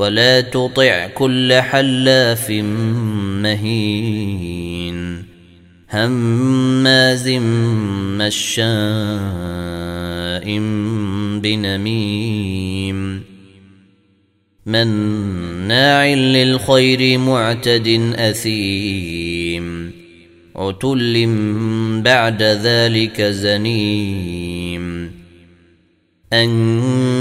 ولا تطع كل حلاف مهين هماز مشاء بنميم مناع للخير معتد أثيم عتل بعد ذلك زنيم أن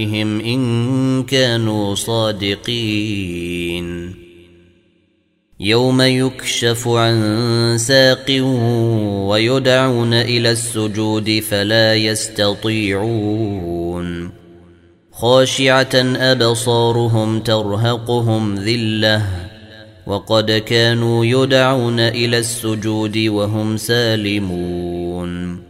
بشركائهم إن كانوا صادقين. يوم يكشف عن ساق ويدعون إلى السجود فلا يستطيعون. خاشعة أبصارهم ترهقهم ذلة وقد كانوا يدعون إلى السجود وهم سالمون.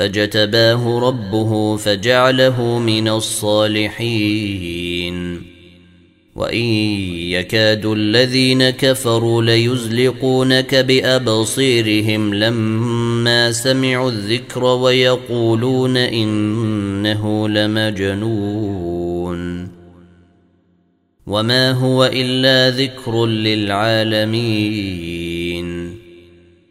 فجتباه ربه فجعله من الصالحين. وإن يكاد الذين كفروا ليزلقونك بأبصيرهم لما سمعوا الذكر ويقولون إنه لمجنون. وما هو إلا ذكر للعالمين.